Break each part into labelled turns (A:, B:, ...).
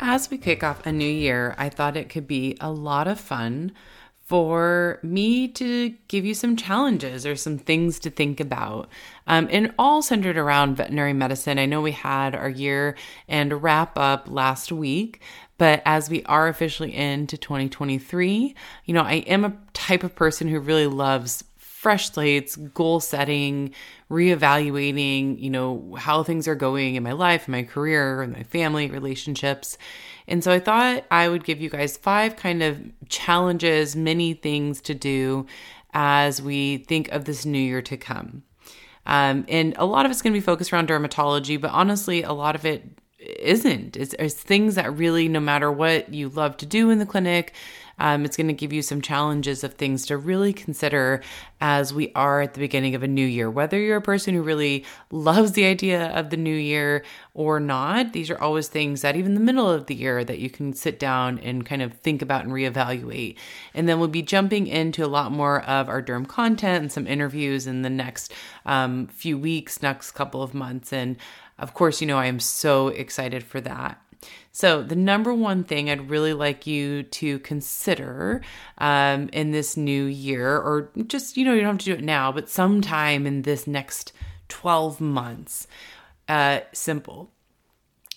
A: As we kick off a new year, I thought it could be a lot of fun for me to give you some challenges or some things to think about. Um, and all centered around veterinary medicine. I know we had our year and wrap up last week, but as we are officially into 2023, you know, I am a type of person who really loves fresh slates, goal setting, reevaluating, you know, how things are going in my life, my career, and my family relationships. And so I thought I would give you guys five kind of challenges, many things to do as we think of this new year to come. Um, and a lot of it's going to be focused around dermatology, but honestly, a lot of it isn't. It's, it's, things that really, no matter what you love to do in the clinic, um, it's going to give you some challenges of things to really consider as we are at the beginning of a new year. Whether you're a person who really loves the idea of the new year or not, these are always things that even the middle of the year that you can sit down and kind of think about and reevaluate. And then we'll be jumping into a lot more of our derm content and some interviews in the next um, few weeks, next couple of months. And of course, you know, I am so excited for that. So, the number one thing I'd really like you to consider um, in this new year, or just, you know, you don't have to do it now, but sometime in this next 12 months, uh, simple.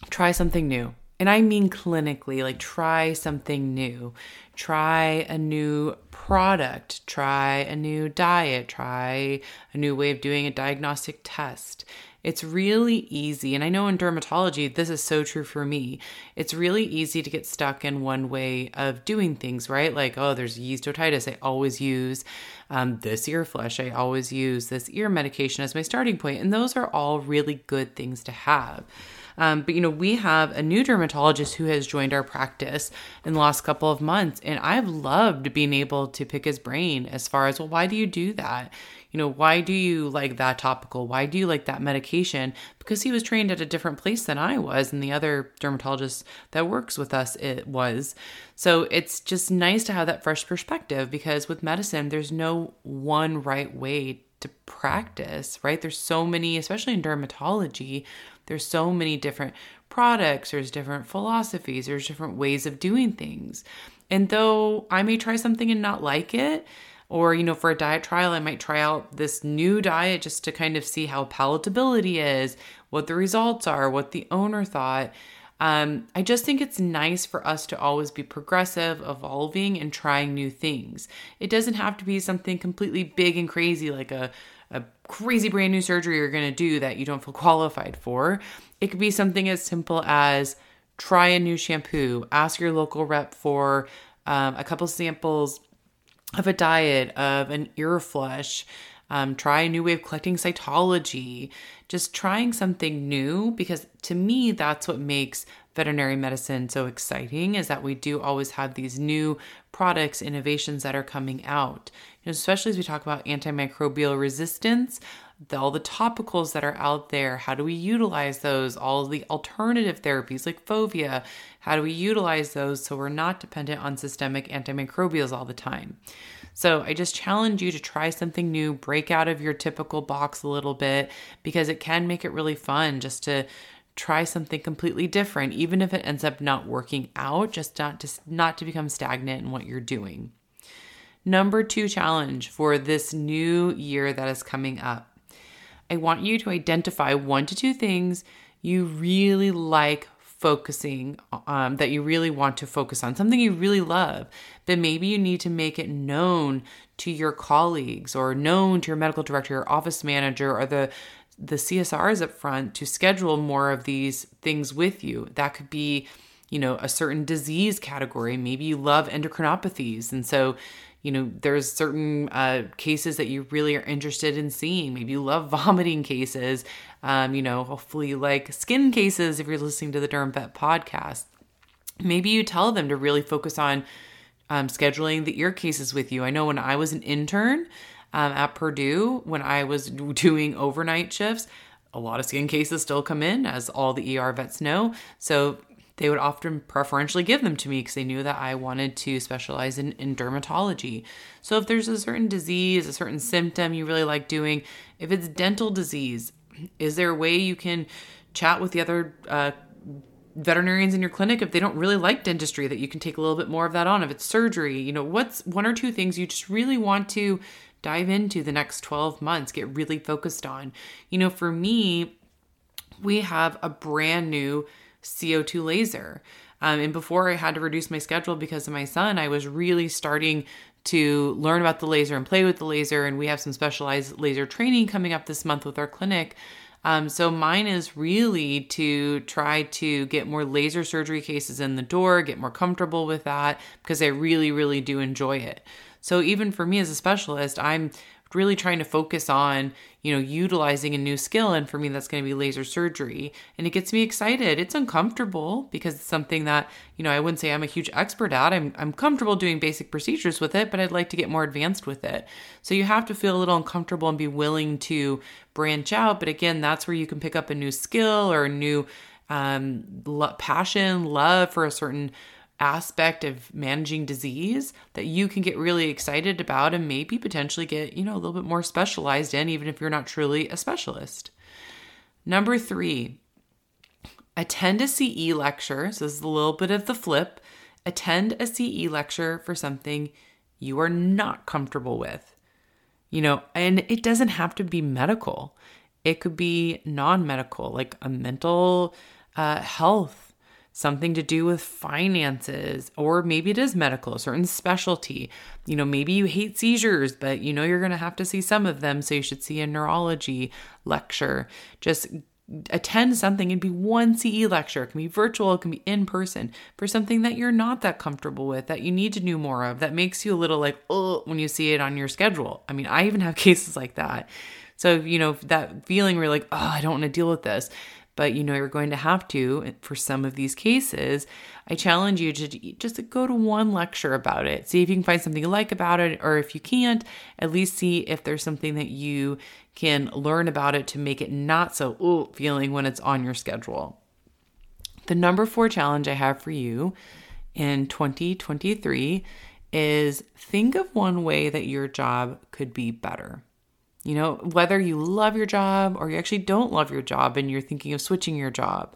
A: Try something new. And I mean clinically, like try something new. Try a new product, try a new diet, try a new way of doing a diagnostic test. It's really easy, and I know in dermatology, this is so true for me. It's really easy to get stuck in one way of doing things, right? Like, oh, there's yeast otitis. I always use um, this ear flush. I always use this ear medication as my starting point. And those are all really good things to have. Um, but you know, we have a new dermatologist who has joined our practice in the last couple of months, and I've loved being able to pick his brain as far as, well, why do you do that? you know, why do you like that topical? Why do you like that medication? Because he was trained at a different place than I was, and the other dermatologist that works with us it was. So it's just nice to have that fresh perspective because with medicine, there's no one right way to practice, right? There's so many, especially in dermatology, there's so many different products, there's different philosophies, there's different ways of doing things. And though I may try something and not like it, or, you know, for a diet trial, I might try out this new diet just to kind of see how palatability is, what the results are, what the owner thought. Um, I just think it's nice for us to always be progressive, evolving, and trying new things. It doesn't have to be something completely big and crazy like a, a crazy brand new surgery you're going to do that you don't feel qualified for. It could be something as simple as try a new shampoo, ask your local rep for um, a couple samples of a diet, of an ear flush, um, try a new way of collecting cytology, just trying something new because to me, that's what makes veterinary medicine so exciting is that we do always have these new products, innovations that are coming out. Know, especially as we talk about antimicrobial resistance, the, all the topicals that are out there, how do we utilize those? All the alternative therapies like Phovia, how do we utilize those so we're not dependent on systemic antimicrobials all the time? So I just challenge you to try something new, break out of your typical box a little bit because it can make it really fun just to try something completely different even if it ends up not working out just not to not to become stagnant in what you're doing number 2 challenge for this new year that is coming up I want you to identify one to two things you really like focusing um, that you really want to focus on, something you really love, but maybe you need to make it known to your colleagues or known to your medical director, your office manager, or the the CSRs up front to schedule more of these things with you. That could be, you know, a certain disease category. Maybe you love endocrinopathies, and so you know, there's certain uh, cases that you really are interested in seeing. Maybe you love vomiting cases. Um, you know, hopefully you like skin cases if you're listening to the Derm Vet podcast. Maybe you tell them to really focus on um, scheduling the ear cases with you. I know when I was an intern um, at Purdue, when I was doing overnight shifts, a lot of skin cases still come in, as all the ER vets know. So they would often preferentially give them to me because they knew that I wanted to specialize in, in dermatology. So if there's a certain disease, a certain symptom you really like doing, if it's dental disease, is there a way you can chat with the other uh, veterinarians in your clinic if they don't really like dentistry that you can take a little bit more of that on if it's surgery you know what's one or two things you just really want to dive into the next 12 months get really focused on you know for me we have a brand new co2 laser. Um, and before i had to reduce my schedule because of my son i was really starting to learn about the laser and play with the laser. And we have some specialized laser training coming up this month with our clinic. Um, so mine is really to try to get more laser surgery cases in the door, get more comfortable with that because I really, really do enjoy it. So even for me as a specialist, I'm really trying to focus on, you know, utilizing a new skill. And for me, that's going to be laser surgery. And it gets me excited. It's uncomfortable because it's something that, you know, I wouldn't say I'm a huge expert at. I'm, I'm comfortable doing basic procedures with it, but I'd like to get more advanced with it. So you have to feel a little uncomfortable and be willing to branch out. But again, that's where you can pick up a new skill or a new um, lo- passion, love for a certain aspect of managing disease that you can get really excited about and maybe potentially get, you know, a little bit more specialized in, even if you're not truly a specialist. Number three, attend a CE lecture. So this is a little bit of the flip. Attend a CE lecture for something you are not comfortable with. You know, and it doesn't have to be medical. It could be non medical, like a mental uh, health something to do with finances, or maybe it is medical, a certain specialty. You know, maybe you hate seizures, but you know you're going to have to see some of them, so you should see a neurology lecture. Just attend something and be one CE lecture. It can be virtual, it can be in person for something that you're not that comfortable with, that you need to do more of, that makes you a little like, oh, when you see it on your schedule. I mean, I even have cases like that. So, you know, that feeling where you're like, oh, I don't want to deal with this but you know you're going to have to uh, for some of these cases i challenge you to just go to one lecture about it. See if you can find something you like about it or if you can't at least see if there's something that you can learn about it to make it not so ooh feeling when it's on your schedule. The number four challenge i have for you in 2023 is think of one way that your job could be better you know, whether you love your job or you actually don't love your job and you're thinking of switching your job,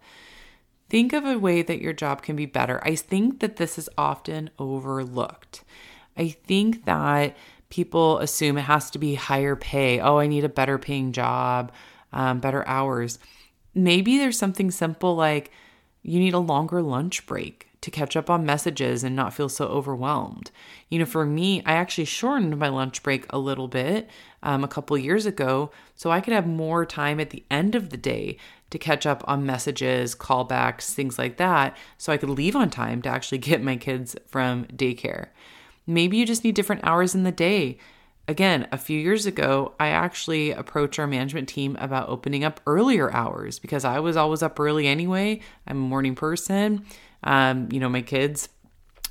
A: think of a way that your job can be better. I think that this is often overlooked. I think that people assume it has to be higher pay. Oh, I need a better paying job, um, better hours. Maybe there's something simple like you need a longer lunch break to catch up on messages and not feel so overwhelmed. You know, for me, I actually shortened my lunch break a little bit um, a couple years ago so I could have more time at the end of the day to catch up on messages, callbacks, things like that, so I could leave on time to actually get my kids from daycare. Maybe you just need different hours in the day. Again, a few years ago, I actually approached our management team about opening up earlier hours because I was always up early anyway. I'm a morning person um, you know, my kids,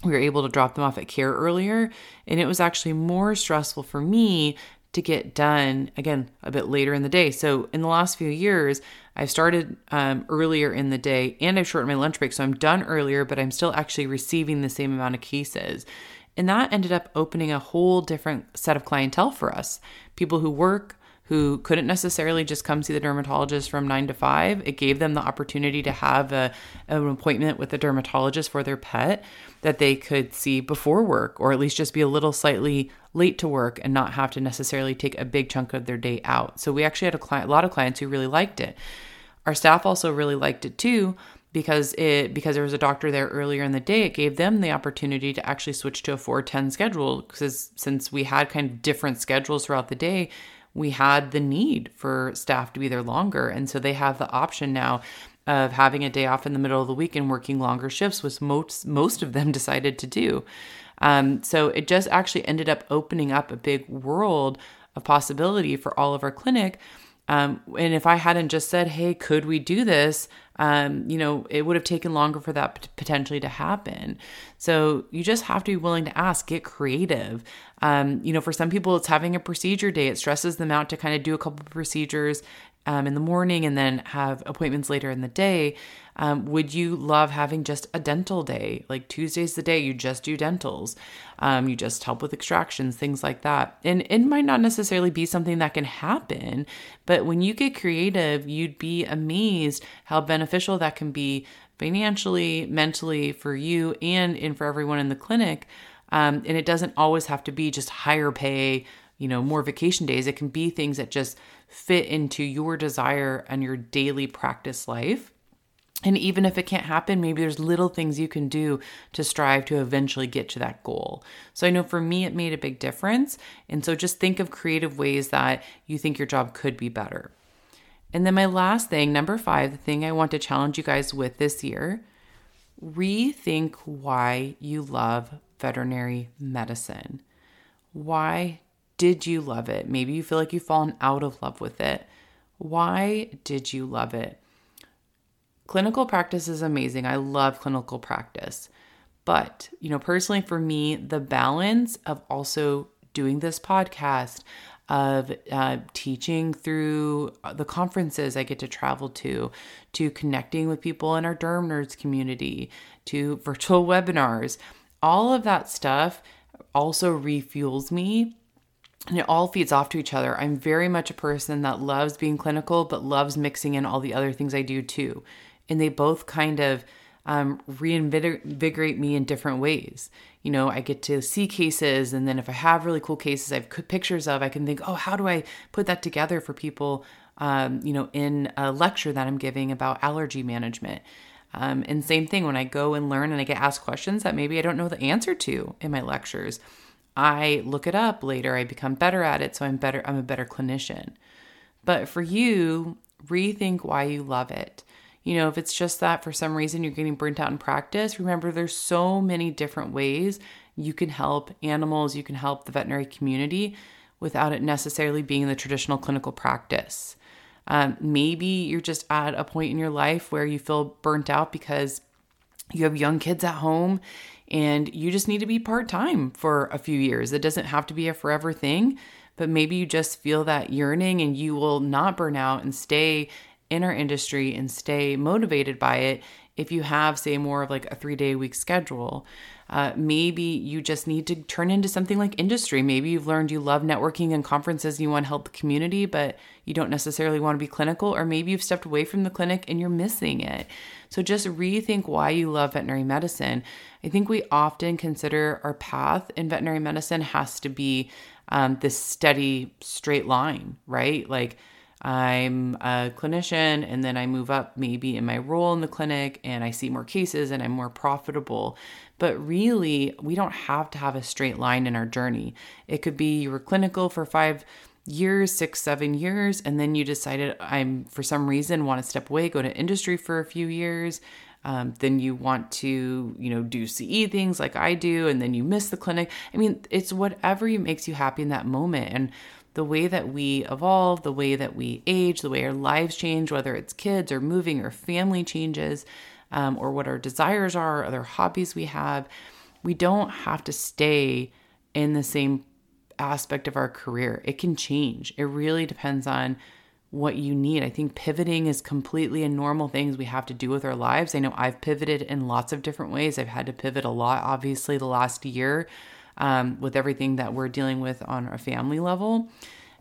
A: we were able to drop them off at care earlier. And it was actually more stressful for me to get done again a bit later in the day. So in the last few years, I've started um, earlier in the day and I've shortened my lunch break. So I'm done earlier, but I'm still actually receiving the same amount of cases. And that ended up opening a whole different set of clientele for us people who work who couldn't necessarily just come see the dermatologist from nine to five. It gave them the opportunity to have a, an appointment with a dermatologist for their pet that they could see before work, or at least just be a little slightly late to work and not have to necessarily take a big chunk of their day out. So we actually had a, client, a lot of clients who really liked it. Our staff also really liked it too because it because there was a doctor there earlier in the day it gave them the opportunity to actually switch to a 410 schedule because since we had kind of different schedules throughout the day we had the need for staff to be there longer. And so they have the option now of having a day off in the middle of the week and working longer shifts, which most most of them decided to do. Um, so it just actually ended up opening up a big world of possibility for all of our clinic. Um, and if I hadn't just said, hey, could we do this? Um, you know, it would have taken longer for that potentially to happen. So you just have to be willing to ask, get creative. Um, you know, for some people, it's having a procedure day. It stresses them out to kind of do a couple of procedures um, in the morning and then have appointments later in the day. Um, would you love having just a dental day? Like Tuesday's the day you just do dentals. Um, you just help with extractions, things like that. And it might not necessarily be something that can happen, but when you get creative, you'd be amazed how beneficial that can be financially, mentally for you and, and for everyone in the clinic. Um, and it doesn't always have to be just higher pay, you know, more vacation days. It can be things that just fit into your desire and your daily practice life. And even if it can't happen, maybe there's little things you can do to strive to eventually get to that goal. So I know for me, it made a big difference. And so just think of creative ways that you think your job could be better. And then my last thing, number five, the thing I want to challenge you guys with this year rethink why you love veterinary medicine. Why did you love it? Maybe you feel like you've fallen out of love with it. Why did you love it? clinical practice is amazing. I love clinical practice. But, you know, personally for me, the balance of also doing this podcast, of uh, teaching through the conferences I get to travel to, to connecting with people in our Derm Nerds community, to virtual webinars, all of that stuff also refuels me and it all feeds off to each other. I'm very much a person that loves being clinical, but loves mixing in all the other things I do too and they both kind of um, reinvigorate me in different ways. You know, I get to see cases, and then if I have really cool cases I have pictures of, I can think, oh, how do I put that together for people, um, you know, in a lecture that I'm giving about allergy management. Um, and same thing when I go and learn and I get asked questions that maybe I don't know the answer to in my lectures. I look it up later, I become better at it, so I'm better, I'm a better clinician. But for you, rethink why you love it. You know, if it's just that for some reason you're getting burnt out in practice, remember there's so many different ways you can help animals, you can help the veterinary community without it necessarily being the traditional clinical practice. Um, maybe you're just at a point in your life where you feel burnt out because you have young kids at home and you just need to be part time for a few years. It doesn't have to be a forever thing, but maybe you just feel that yearning and you will not burn out and stay in our industry and stay motivated by it if you have, say, more of like a three day a week schedule. Uh, maybe you just need to turn into something like industry. Maybe you've learned you love networking and conferences and you want to help the community, but you don't necessarily want to be clinical. Or maybe you've stepped away from the clinic and you're missing it. So just rethink why you love veterinary medicine. I think we often consider our path in veterinary medicine has to be um, this steady, straight line, right? Like, I'm a clinician and then I move up maybe in my role in the clinic and I see more cases and I'm more profitable. But really, we don't have to have a straight line in our journey. It could be you were clinical for five years, six, seven years, and then you decided I'm for some reason want to step away, go to industry for a few years. Um, then you want to, you know, do CE things like I do, and then you miss the clinic. I mean, it's whatever makes you happy in that moment. And the way that we evolve, the way that we age, the way our lives change, whether it's kids or moving or family changes, um, or what our desires are, other hobbies we have, we don't have to stay in the same aspect of our career. It can change. It really depends on what you need. I think pivoting is completely a normal things we have to do with our lives. I know I've pivoted in lots of different ways. I've had to pivot a lot, obviously, the last year um, with everything that we're dealing with on a family level.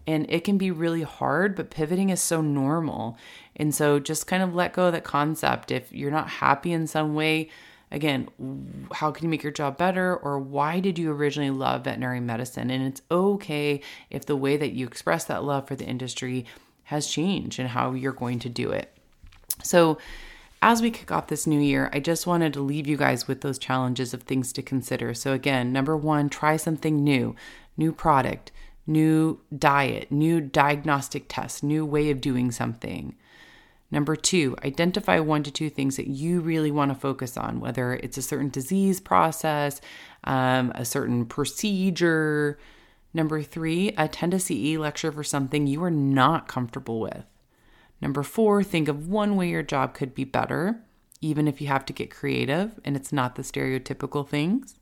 A: And it can be really hard, but pivoting is so normal. And so just kind of let go of that concept. If you're not happy in some way, again, how can you make your job better? Or why did you originally love veterinary medicine? And it's okay if the way that you express that love for the industry has changed and how you're going to do it. So, as we kick off this new year, I just wanted to leave you guys with those challenges of things to consider. So, again, number one, try something new, new product, new diet, new diagnostic test, new way of doing something. Number two, identify one to two things that you really want to focus on, whether it's a certain disease process, um, a certain procedure, Number three, attend a CE lecture for something you are not comfortable with. Number four, think of one way your job could be better, even if you have to get creative and it's not the stereotypical things.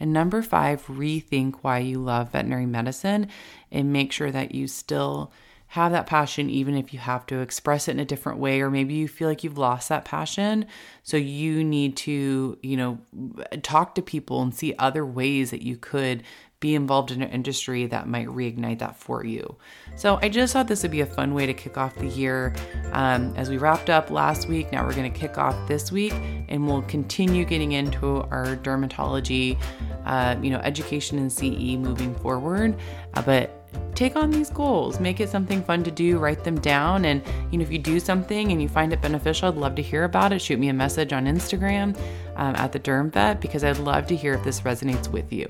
A: And number five, rethink why you love veterinary medicine and make sure that you still have that passion, even if you have to express it in a different way, or maybe you feel like you've lost that passion. So you need to, you know, talk to people and see other ways that you could be involved in an industry that might reignite that for you. So I just thought this would be a fun way to kick off the year. Um, as we wrapped up last week, now we're going to kick off this week, and we'll continue getting into our dermatology, uh, you know, education and CE moving forward. Uh, but take on these goals make it something fun to do write them down and you know if you do something and you find it beneficial i'd love to hear about it shoot me a message on instagram um, at the derm vet because i'd love to hear if this resonates with you